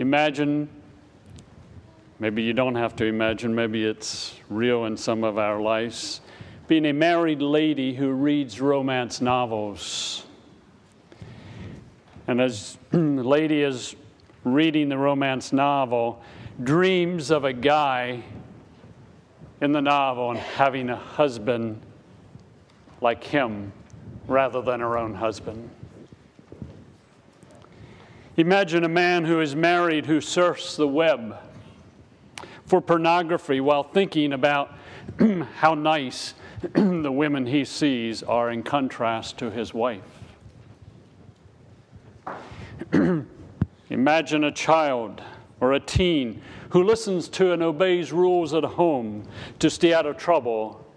imagine, maybe you don't have to imagine, maybe it's real in some of our lives, being a married lady who reads romance novels. And as the lady is reading the romance novel, dreams of a guy in the novel and having a husband like him rather than her own husband. Imagine a man who is married who surfs the web for pornography while thinking about how nice the women he sees are in contrast to his wife. Imagine a child or a teen who listens to and obeys rules at home to stay out of trouble,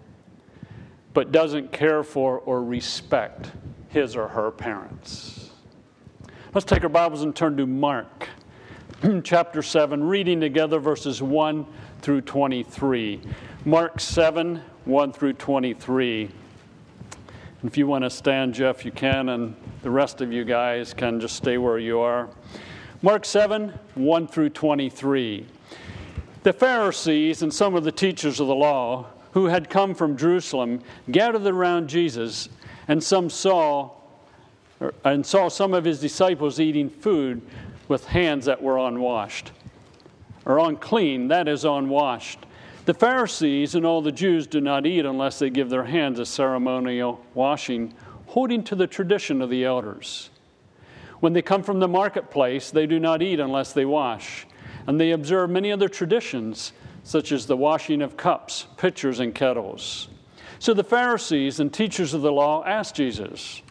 but doesn't care for or respect his or her parents. Let's take our Bibles and turn to Mark chapter 7, reading together verses 1 through 23. Mark 7, 1 through 23. And if you want to stand, Jeff, you can, and the rest of you guys can just stay where you are. Mark 7, 1 through 23. The Pharisees and some of the teachers of the law who had come from Jerusalem gathered around Jesus, and some saw and saw some of his disciples eating food with hands that were unwashed or unclean, that is, unwashed. The Pharisees and all the Jews do not eat unless they give their hands a ceremonial washing, holding to the tradition of the elders. When they come from the marketplace, they do not eat unless they wash and they observe many other traditions, such as the washing of cups, pitchers, and kettles. So the Pharisees and teachers of the law asked Jesus,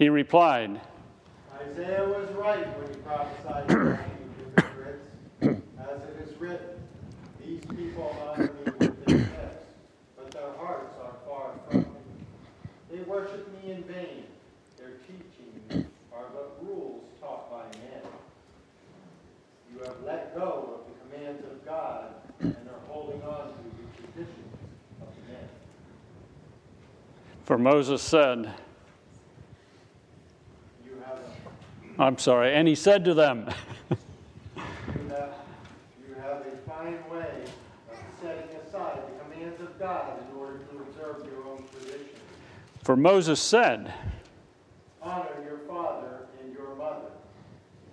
He replied, Isaiah was right when he prophesied to the as it is written, These people honor me with their lips, but their hearts are far from me. They worship me in vain. Their teachings are but rules taught by men. You have let go of the commands of God and are holding on to the traditions of men. For Moses said, You have, I'm sorry, and he said to them, you have, you have a fine way of setting aside the commands of God in order to observe your own traditions. For Moses said, Honor your father and your mother.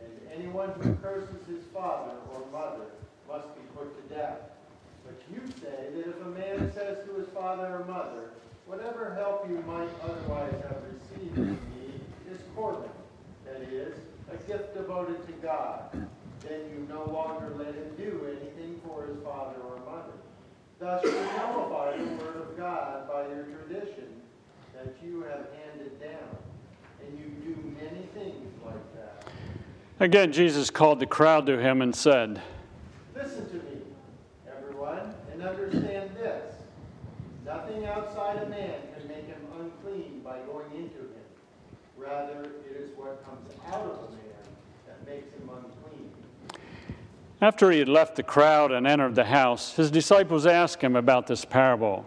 And anyone who curses his father or mother must be put to death. But you say that if a man says to his father or mother, Whatever help you might otherwise have received from me is Corban, that is, a gift devoted to God, then you no longer let him do anything for his father or mother. Thus you nullify the word of God by your tradition that you have handed down. And you do many things like that. Again, Jesus called the crowd to him and said, Listen to me, everyone, and understand this. Nothing outside a man can make him unclean by going into him. Rather, it is what comes out of a man that makes him unclean. After he had left the crowd and entered the house, his disciples asked him about this parable.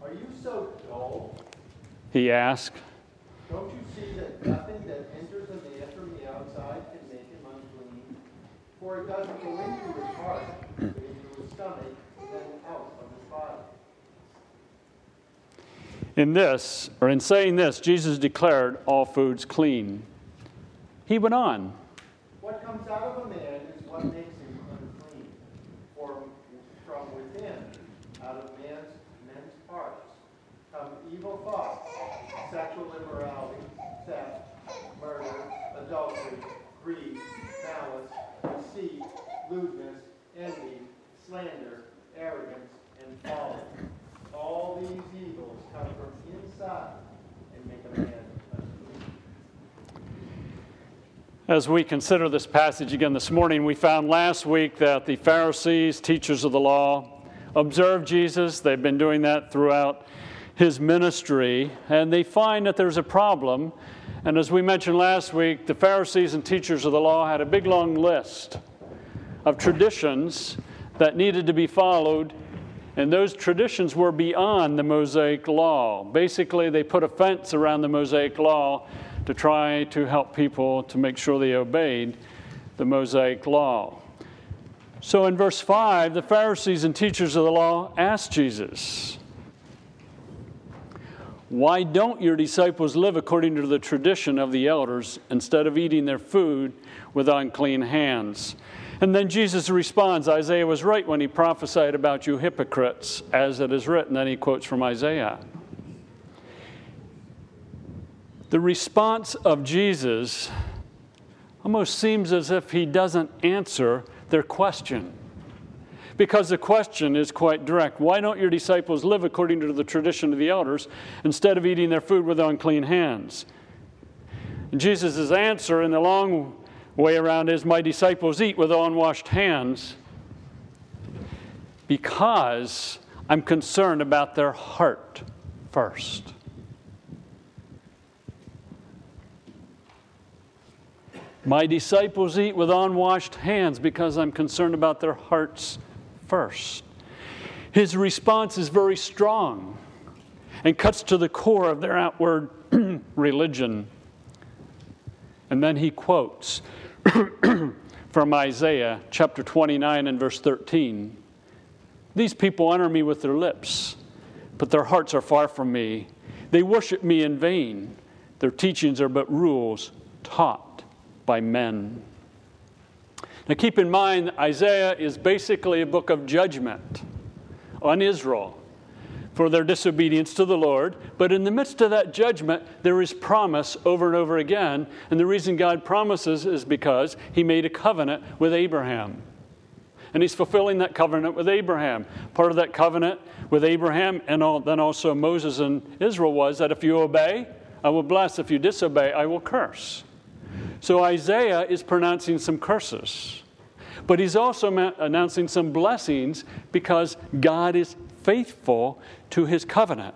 Are you so dull? He asked, Don't you see that nothing that enters a man from the outside can make him unclean? For it doesn't go into his heart, but into his stomach, and then out of his body. In this, or in saying this, Jesus declared all foods clean. He went on, What comes out of a man is what makes him unclean. For from within, out of man's men's hearts, come evil thoughts, sexual immorality, theft, murder, adultery, greed, malice, deceit, lewdness, envy, slander, arrogance, and folly. All these evils come from inside and make a man unclean. As we consider this passage again this morning, we found last week that the Pharisees, teachers of the law, observed Jesus. They've been doing that throughout his ministry, and they find that there's a problem. And as we mentioned last week, the Pharisees and teachers of the law had a big long list of traditions that needed to be followed And those traditions were beyond the Mosaic law. Basically, they put a fence around the Mosaic law to try to help people to make sure they obeyed the Mosaic law. So in verse 5, the Pharisees and teachers of the law asked Jesus, Why don't your disciples live according to the tradition of the elders instead of eating their food with unclean hands? And then Jesus responds Isaiah was right when he prophesied about you hypocrites, as it is written. Then he quotes from Isaiah. The response of Jesus almost seems as if he doesn't answer their question. Because the question is quite direct Why don't your disciples live according to the tradition of the elders instead of eating their food with unclean hands? And Jesus' answer in the long way around is My disciples eat with unwashed hands because I'm concerned about their heart first. My disciples eat with unwashed hands because I'm concerned about their hearts first. His response is very strong and cuts to the core of their outward religion. And then he quotes from Isaiah chapter 29 and verse 13 These people honor me with their lips, but their hearts are far from me. They worship me in vain. Their teachings are but rules taught by men. Now keep in mind, Isaiah is basically a book of judgment on Israel for their disobedience to the Lord. But in the midst of that judgment, there is promise over and over again. And the reason God promises is because He made a covenant with Abraham. And He's fulfilling that covenant with Abraham. Part of that covenant with Abraham and all, then also Moses and Israel was that if you obey, I will bless. If you disobey, I will curse. So Isaiah is pronouncing some curses. But he's also announcing some blessings because God is faithful to his covenant.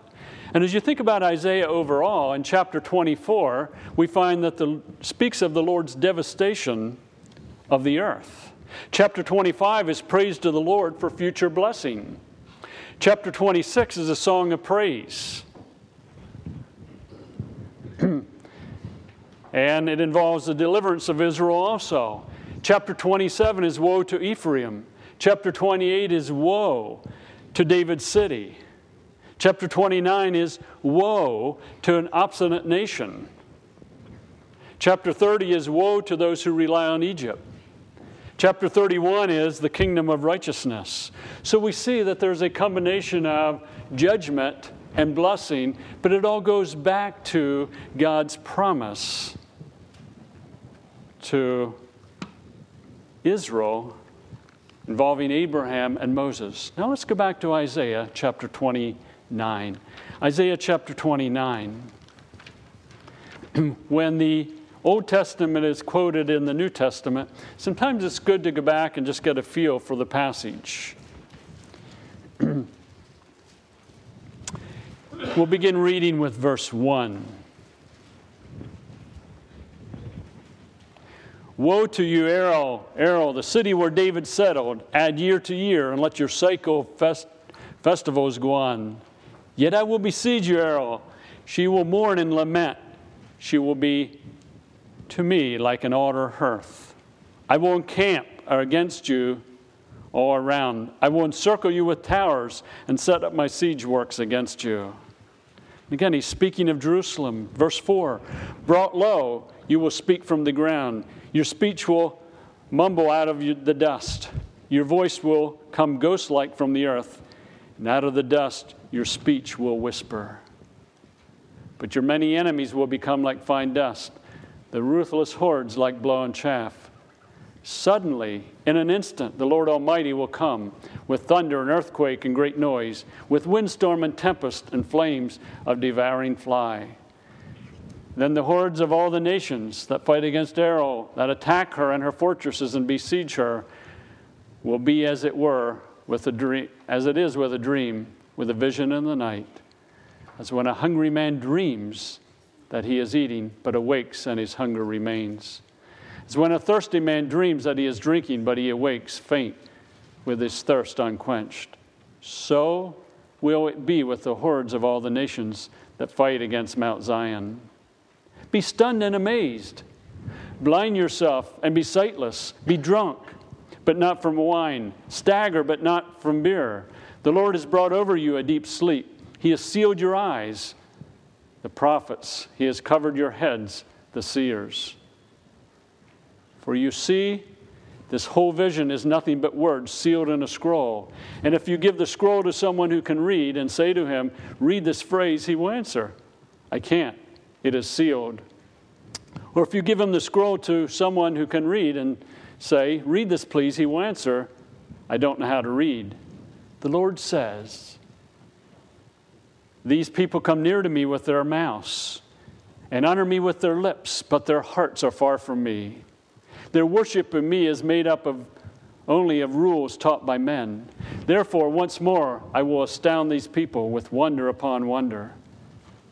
And as you think about Isaiah overall, in chapter 24, we find that the speaks of the Lord's devastation of the earth. Chapter 25 is praise to the Lord for future blessing. Chapter 26 is a song of praise. And it involves the deliverance of Israel also. Chapter 27 is woe to Ephraim. Chapter 28 is woe to David's city. Chapter 29 is woe to an obstinate nation. Chapter 30 is woe to those who rely on Egypt. Chapter 31 is the kingdom of righteousness. So we see that there's a combination of judgment and blessing, but it all goes back to God's promise to Israel involving Abraham and Moses. Now let's go back to Isaiah chapter 29. Isaiah chapter 29. when the Old Testament is quoted in the New Testament, sometimes it's good to go back and just get a feel for the passage. we'll begin reading with verse 1. Woe to you, Ariel, Ariel, the city where David settled. Add year to year, and let your cycle fest- festivals go on. Yet I will besiege you, Ariel. She will mourn and lament. She will be to me like an altar hearth. I will encamp against you all around. I will encircle you with towers and set up my siege works against you. Again, he's speaking of Jerusalem. Verse 4 Brought low, you will speak from the ground. Your speech will mumble out of the dust. Your voice will come ghost like from the earth, and out of the dust your speech will whisper. But your many enemies will become like fine dust, the ruthless hordes like blowing chaff. Suddenly, in an instant, the Lord Almighty will come with thunder and earthquake and great noise, with windstorm and tempest and flames of devouring fly. Then the hordes of all the nations that fight against Ariel, that attack her and her fortresses and besiege her, will be as it were with a dream, as it is with a dream, with a vision in the night, as when a hungry man dreams that he is eating, but awakes and his hunger remains. As when a thirsty man dreams that he is drinking, but he awakes faint with his thirst unquenched. so will it be with the hordes of all the nations that fight against Mount Zion. Be stunned and amazed. Blind yourself and be sightless. Be drunk, but not from wine. Stagger, but not from beer. The Lord has brought over you a deep sleep. He has sealed your eyes, the prophets. He has covered your heads, the seers. For you see, this whole vision is nothing but words sealed in a scroll. And if you give the scroll to someone who can read and say to him, Read this phrase, he will answer, I can't. It is sealed. Or if you give him the scroll to someone who can read and say, Read this, please, he will answer, I don't know how to read. The Lord says, These people come near to me with their mouths and honor me with their lips, but their hearts are far from me. Their worship of me is made up of only of rules taught by men. Therefore, once more, I will astound these people with wonder upon wonder.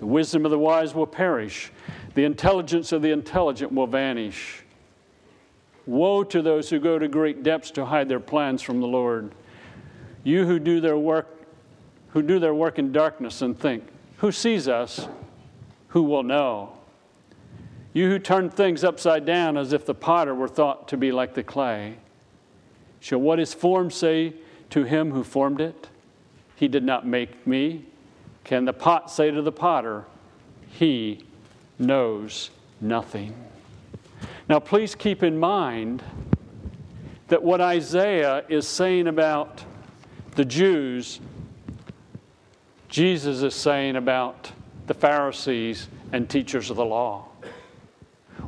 The wisdom of the wise will perish, the intelligence of the intelligent will vanish. Woe to those who go to great depths to hide their plans from the Lord. You who do their work who do their work in darkness and think, who sees us? Who will know? You who turn things upside down as if the potter were thought to be like the clay. Shall what is formed say to him who formed it, He did not make me? Can the pot say to the potter, He knows nothing? Now, please keep in mind that what Isaiah is saying about the Jews, Jesus is saying about the Pharisees and teachers of the law.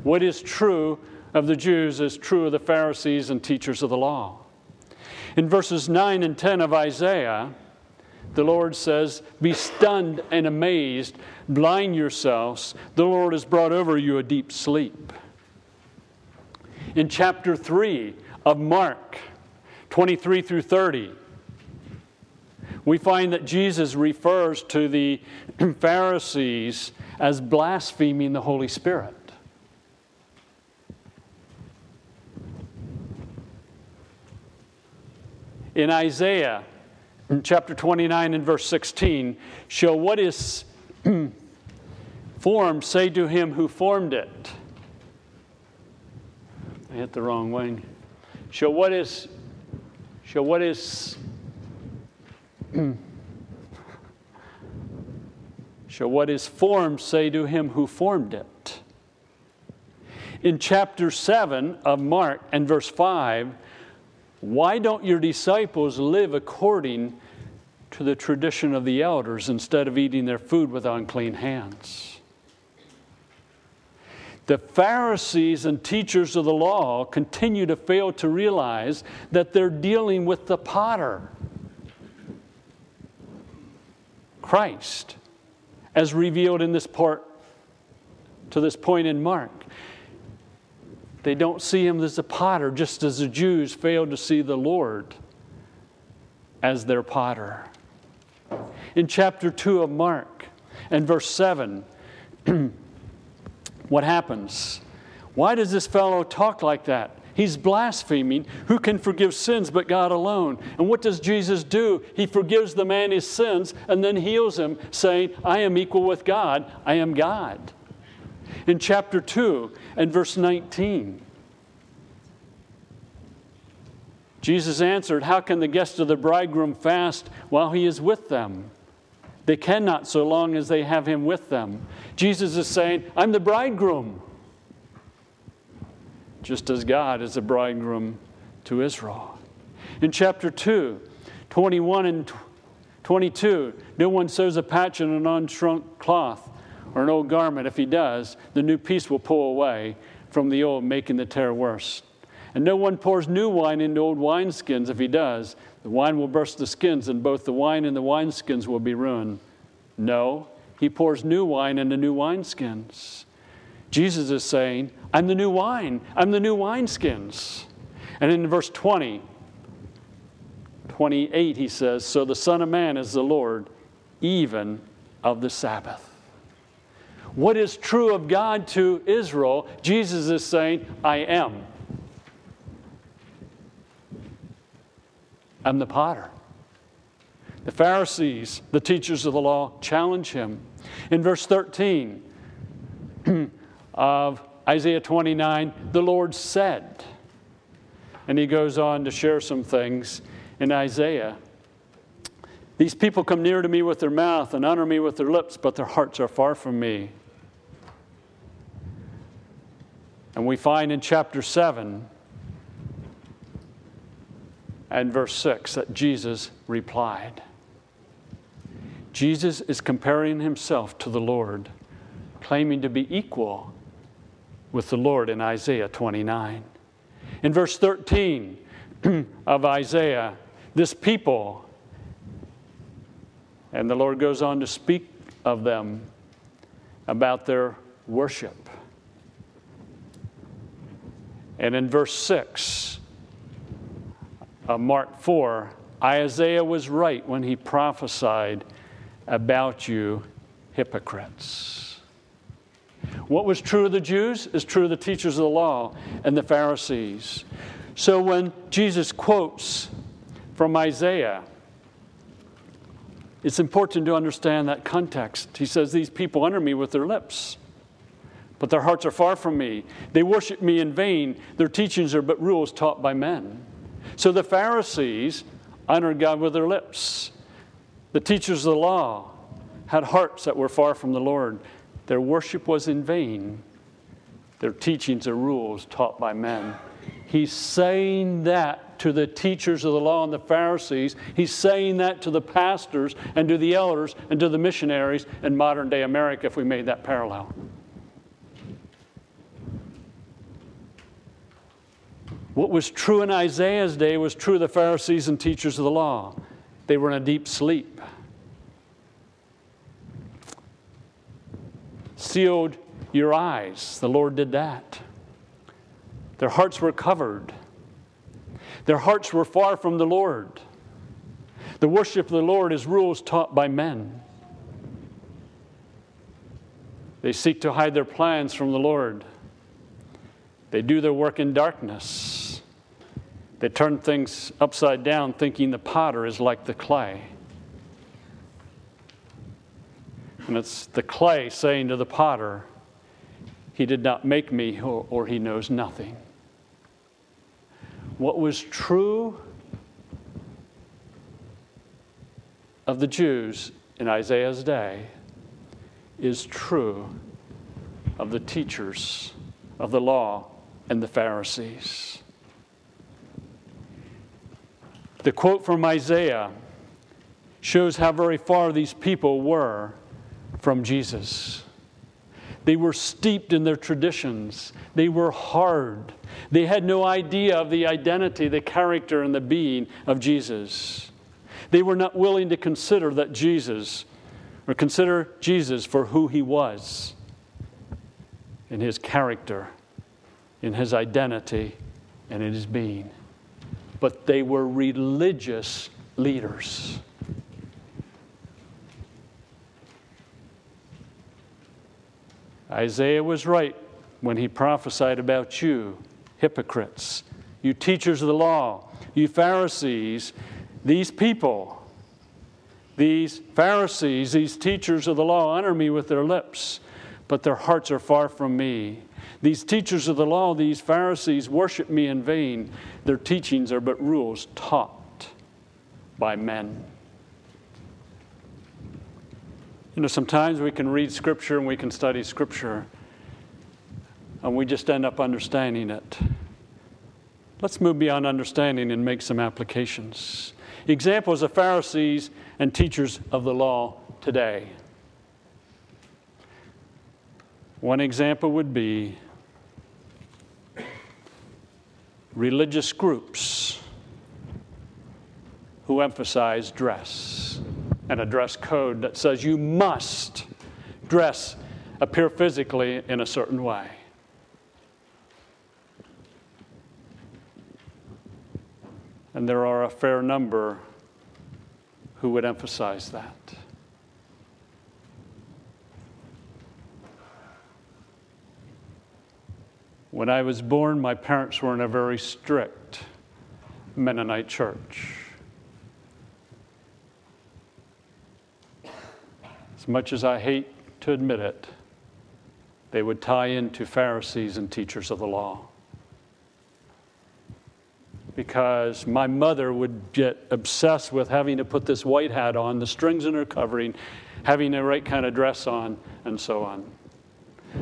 What is true of the Jews is true of the Pharisees and teachers of the law. In verses 9 and 10 of Isaiah, the Lord says, Be stunned and amazed, blind yourselves. The Lord has brought over you a deep sleep. In chapter 3 of Mark, 23 through 30, we find that Jesus refers to the Pharisees as blaspheming the Holy Spirit. in Isaiah in chapter 29 and verse 16 show what is formed, say to him who formed it. I hit the wrong wing. Show what is, show what is, show what is formed, say to him who formed it. In chapter 7 of Mark and verse 5, why don't your disciples live according to the tradition of the elders instead of eating their food with unclean hands? The Pharisees and teachers of the law continue to fail to realize that they're dealing with the potter, Christ, as revealed in this part to this point in Mark. They don't see him as a potter, just as the Jews failed to see the Lord as their potter. In chapter 2 of Mark and verse 7, what happens? Why does this fellow talk like that? He's blaspheming. Who can forgive sins but God alone? And what does Jesus do? He forgives the man his sins and then heals him, saying, I am equal with God. I am God in chapter 2 and verse 19. Jesus answered, How can the guests of the bridegroom fast while he is with them? They cannot so long as they have him with them. Jesus is saying, I'm the bridegroom. Just as God is the bridegroom to Israel. In chapter 2, 21 and 22, no one sews a patch on an unshrunk cloth or an old garment. If he does, the new piece will pull away from the old, making the tear worse. And no one pours new wine into old wineskins. If he does, the wine will burst the skins, and both the wine and the wineskins will be ruined. No, he pours new wine into new wineskins. Jesus is saying, I'm the new wine, I'm the new wineskins. And in verse 20, 28, he says, So the Son of Man is the Lord, even of the Sabbath. What is true of God to Israel, Jesus is saying, I am. I'm the potter. The Pharisees, the teachers of the law, challenge him. In verse 13 of Isaiah 29, the Lord said, and he goes on to share some things in Isaiah. These people come near to me with their mouth and honor me with their lips, but their hearts are far from me. And we find in chapter 7 and verse 6 that Jesus replied. Jesus is comparing himself to the Lord, claiming to be equal with the Lord in Isaiah 29. In verse 13 of Isaiah, this people, and the Lord goes on to speak of them about their worship. And in verse 6 of Mark 4, Isaiah was right when he prophesied about you, hypocrites. What was true of the Jews is true of the teachers of the law and the Pharisees. So when Jesus quotes from Isaiah, it's important to understand that context. He says, These people honor me with their lips, but their hearts are far from me. They worship me in vain. Their teachings are but rules taught by men. So the Pharisees honored God with their lips. The teachers of the law had hearts that were far from the Lord. Their worship was in vain. Their teachings are rules taught by men. He's saying that to the teachers of the law and the Pharisees. He's saying that to the pastors and to the elders and to the missionaries in modern day America, if we made that parallel. What was true in Isaiah's day was true of the Pharisees and teachers of the law. They were in a deep sleep. Sealed your eyes. The Lord did that. Their hearts were covered. Their hearts were far from the Lord. The worship of the Lord is rules taught by men. They seek to hide their plans from the Lord. They do their work in darkness. They turn things upside down, thinking the potter is like the clay. And it's the clay saying to the potter, He did not make me, or, or He knows nothing. What was true of the Jews in Isaiah's day is true of the teachers of the law and the Pharisees. The quote from Isaiah shows how very far these people were from Jesus. They were steeped in their traditions. They were hard. They had no idea of the identity, the character, and the being of Jesus. They were not willing to consider that Jesus, or consider Jesus for who he was in his character, in his identity, and in his being. But they were religious leaders. Isaiah was right when he prophesied about you, hypocrites, you teachers of the law, you Pharisees, these people, these Pharisees, these teachers of the law honor me with their lips, but their hearts are far from me. These teachers of the law, these Pharisees, worship me in vain. Their teachings are but rules taught by men. You know, sometimes we can read Scripture and we can study Scripture, and we just end up understanding it. Let's move beyond understanding and make some applications. Examples of Pharisees and teachers of the law today. One example would be religious groups who emphasize dress and a dress code that says you must dress, appear physically in a certain way. And there are a fair number who would emphasize that. When I was born, my parents were in a very strict Mennonite church. as much as I hate to admit it, they would tie into Pharisees and teachers of the law. Because my mother would get obsessed with having to put this white hat on, the strings in her covering, having the right kind of dress on, and so on.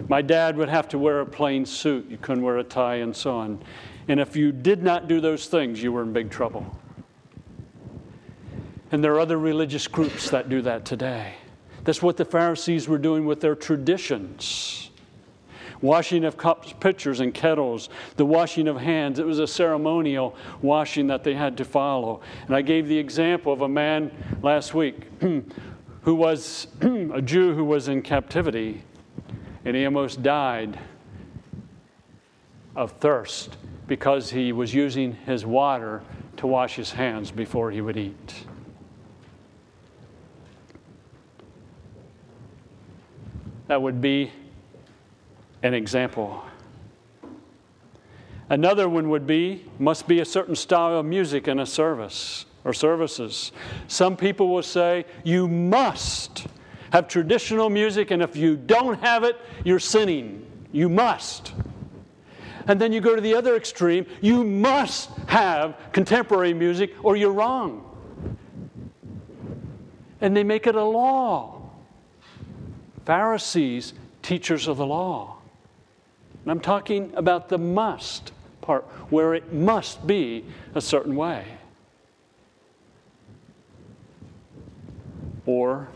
My dad would have to wear a plain suit. You couldn't wear a tie and so on. And if you did not do those things, you were in big trouble. And there are other religious groups that do that today. That's what the Pharisees were doing with their traditions. Washing of cups, pitchers, and kettles, the washing of hands. It was a ceremonial washing that they had to follow. And I gave the example of a man last week who was a Jew who was in captivity and he almost died of thirst because he was using his water to wash his hands before he would eat. That would be an example. Another one would be must be a certain style of music in a service or services. Some people will say you must have traditional music, and if you don't have it, you're sinning. You must. And then you go to the other extreme, you must have contemporary music or you're wrong. And they make it a law. Pharisees, teachers of the law. And I'm talking about the must part, where it must be a certain way. Or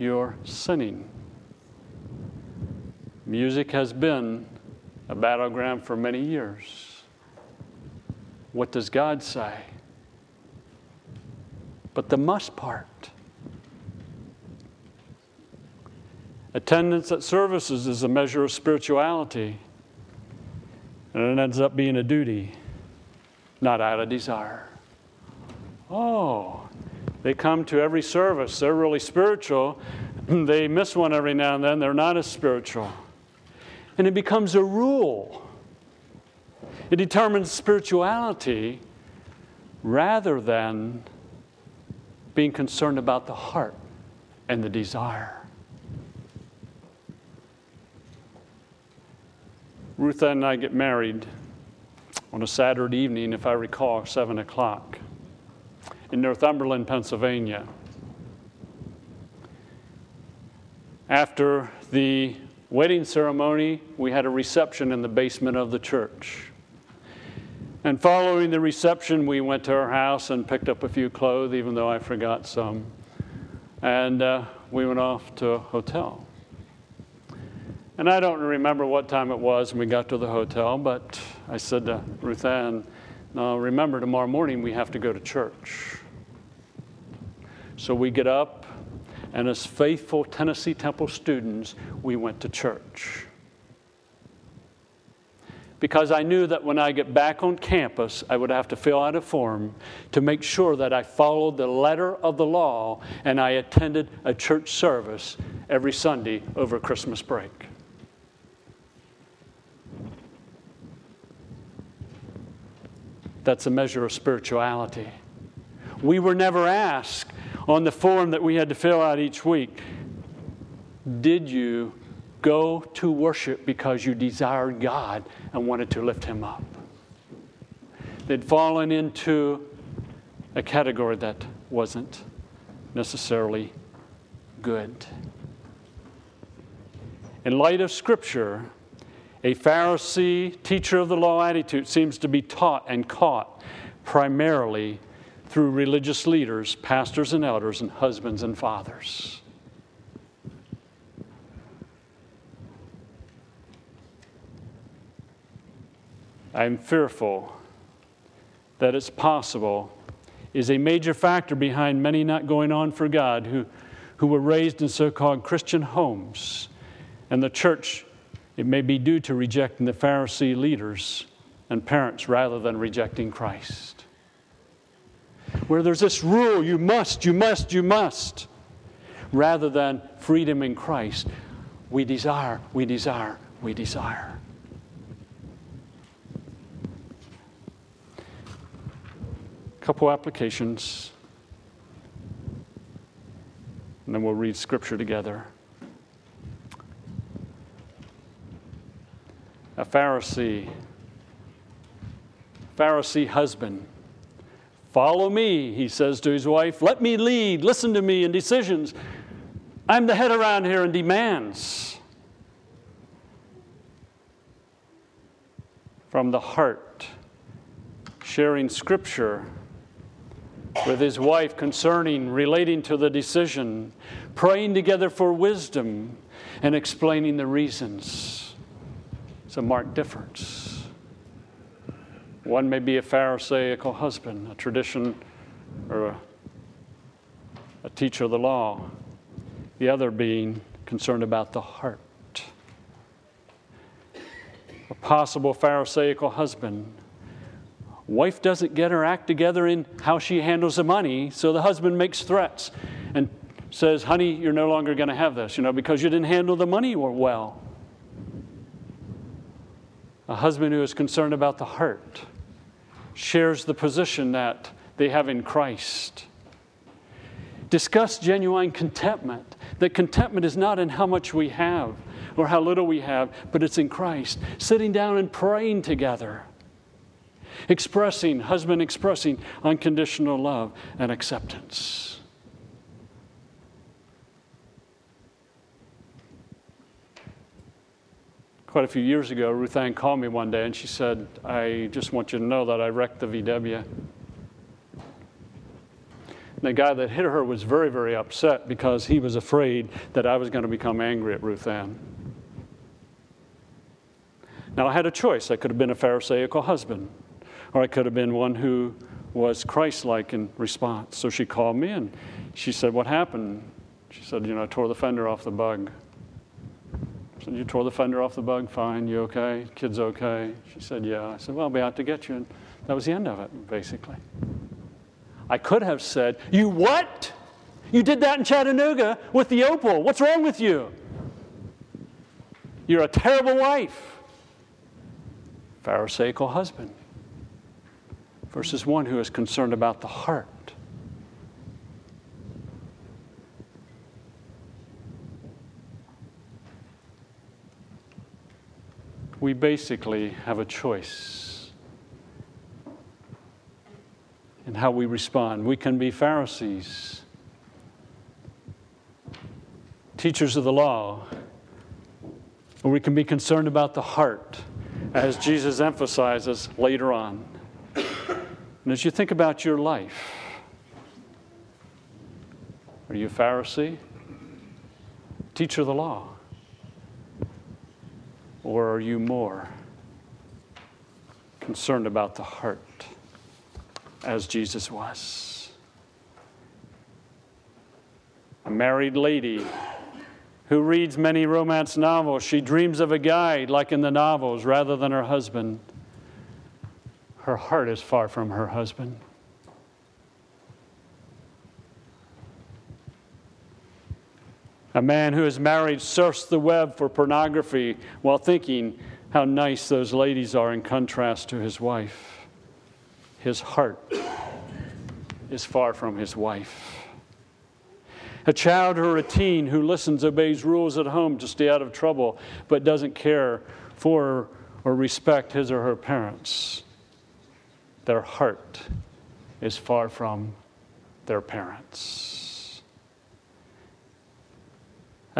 you're sinning. Music has been a battleground for many years. What does God say? But the must part. Attendance at services is a measure of spirituality, and it ends up being a duty, not out of desire. Oh, they come to every service. They're really spiritual. they miss one every now and then. They're not as spiritual. And it becomes a rule. It determines spirituality rather than being concerned about the heart and the desire. Ruth and I get married on a Saturday evening, if I recall, 7 o'clock in Northumberland, Pennsylvania. After the wedding ceremony, we had a reception in the basement of the church. And following the reception, we went to our house and picked up a few clothes, even though I forgot some. And uh, we went off to a hotel. And I don't remember what time it was when we got to the hotel, but I said to Ruth Ann, now remember, tomorrow morning we have to go to church. So we get up, and as faithful Tennessee Temple students, we went to church. Because I knew that when I get back on campus, I would have to fill out a form to make sure that I followed the letter of the law and I attended a church service every Sunday over Christmas break. That's a measure of spirituality. We were never asked on the form that we had to fill out each week Did you go to worship because you desired God and wanted to lift Him up? They'd fallen into a category that wasn't necessarily good. In light of Scripture, a Pharisee teacher of the law attitude seems to be taught and caught primarily through religious leaders, pastors and elders, and husbands and fathers. I'm fearful that it's possible is a major factor behind many not going on for God who, who were raised in so called Christian homes. And the church, it may be due to rejecting the Pharisee leaders and parents rather than rejecting Christ where there's this rule you must, you must, you must, rather than freedom in Christ. We desire, we desire, we desire. Couple applications. And then we'll read scripture together. A Pharisee, Pharisee husband. Follow me, he says to his wife. Let me lead. Listen to me in decisions. I'm the head around here and demands. From the heart, sharing scripture with his wife concerning relating to the decision, praying together for wisdom, and explaining the reasons. It's a marked difference. One may be a Pharisaical husband, a tradition or a, a teacher of the law, the other being concerned about the heart. A possible Pharisaical husband Wife doesn't get her act together in how she handles the money, so the husband makes threats and says, Honey, you're no longer going to have this, you know, because you didn't handle the money well. A husband who is concerned about the heart shares the position that they have in Christ. Discuss genuine contentment. That contentment is not in how much we have or how little we have, but it's in Christ. Sitting down and praying together expressing, husband expressing unconditional love and acceptance. Quite a few years ago, Ruth Ann called me one day and she said, I just want you to know that I wrecked the VW. And the guy that hit her was very, very upset because he was afraid that I was going to become angry at Ruth Ann. Now, I had a choice. I could have been a Pharisaical husband or I could have been one who was Christ like in response. So she called me and she said, What happened? She said, You know, I tore the fender off the bug. Said, You tore the fender off the bug? Fine. You okay? Kid's okay? She said, Yeah. I said, Well, I'll be out to get you. And that was the end of it, basically. I could have said, You what? You did that in Chattanooga with the Opel. What's wrong with you? You're a terrible wife. Pharisaical husband versus one who is concerned about the heart. We basically have a choice in how we respond. We can be Pharisees, teachers of the law, or we can be concerned about the heart, as Jesus emphasizes later on. And as you think about your life, are you a Pharisee? Teacher of the law? Or are you more concerned about the heart as Jesus was? A married lady who reads many romance novels, she dreams of a guy like in the novels rather than her husband her heart is far from her husband. A man who is married surfs the web for pornography while thinking how nice those ladies are in contrast to his wife. His heart is far from his wife. A child or a teen who listens, obeys rules at home to stay out of trouble, but doesn't care for or respect his or her parents their heart is far from their parents.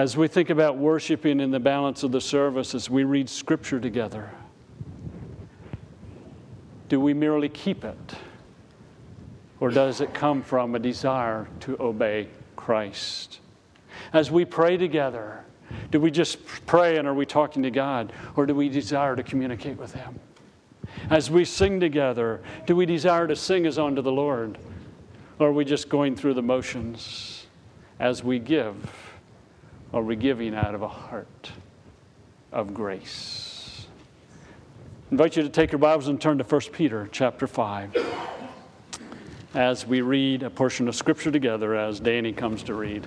As we think about worshiping in the balance of the service, as we read scripture together, do we merely keep it? Or does it come from a desire to obey Christ? As we pray together, do we just pray and are we talking to God? Or do we desire to communicate with Him? As we sing together, do we desire to sing as unto the Lord? Or are we just going through the motions as we give? Are we giving out of a heart of grace? I invite you to take your Bibles and turn to 1 Peter chapter 5 as we read a portion of Scripture together as Danny comes to read.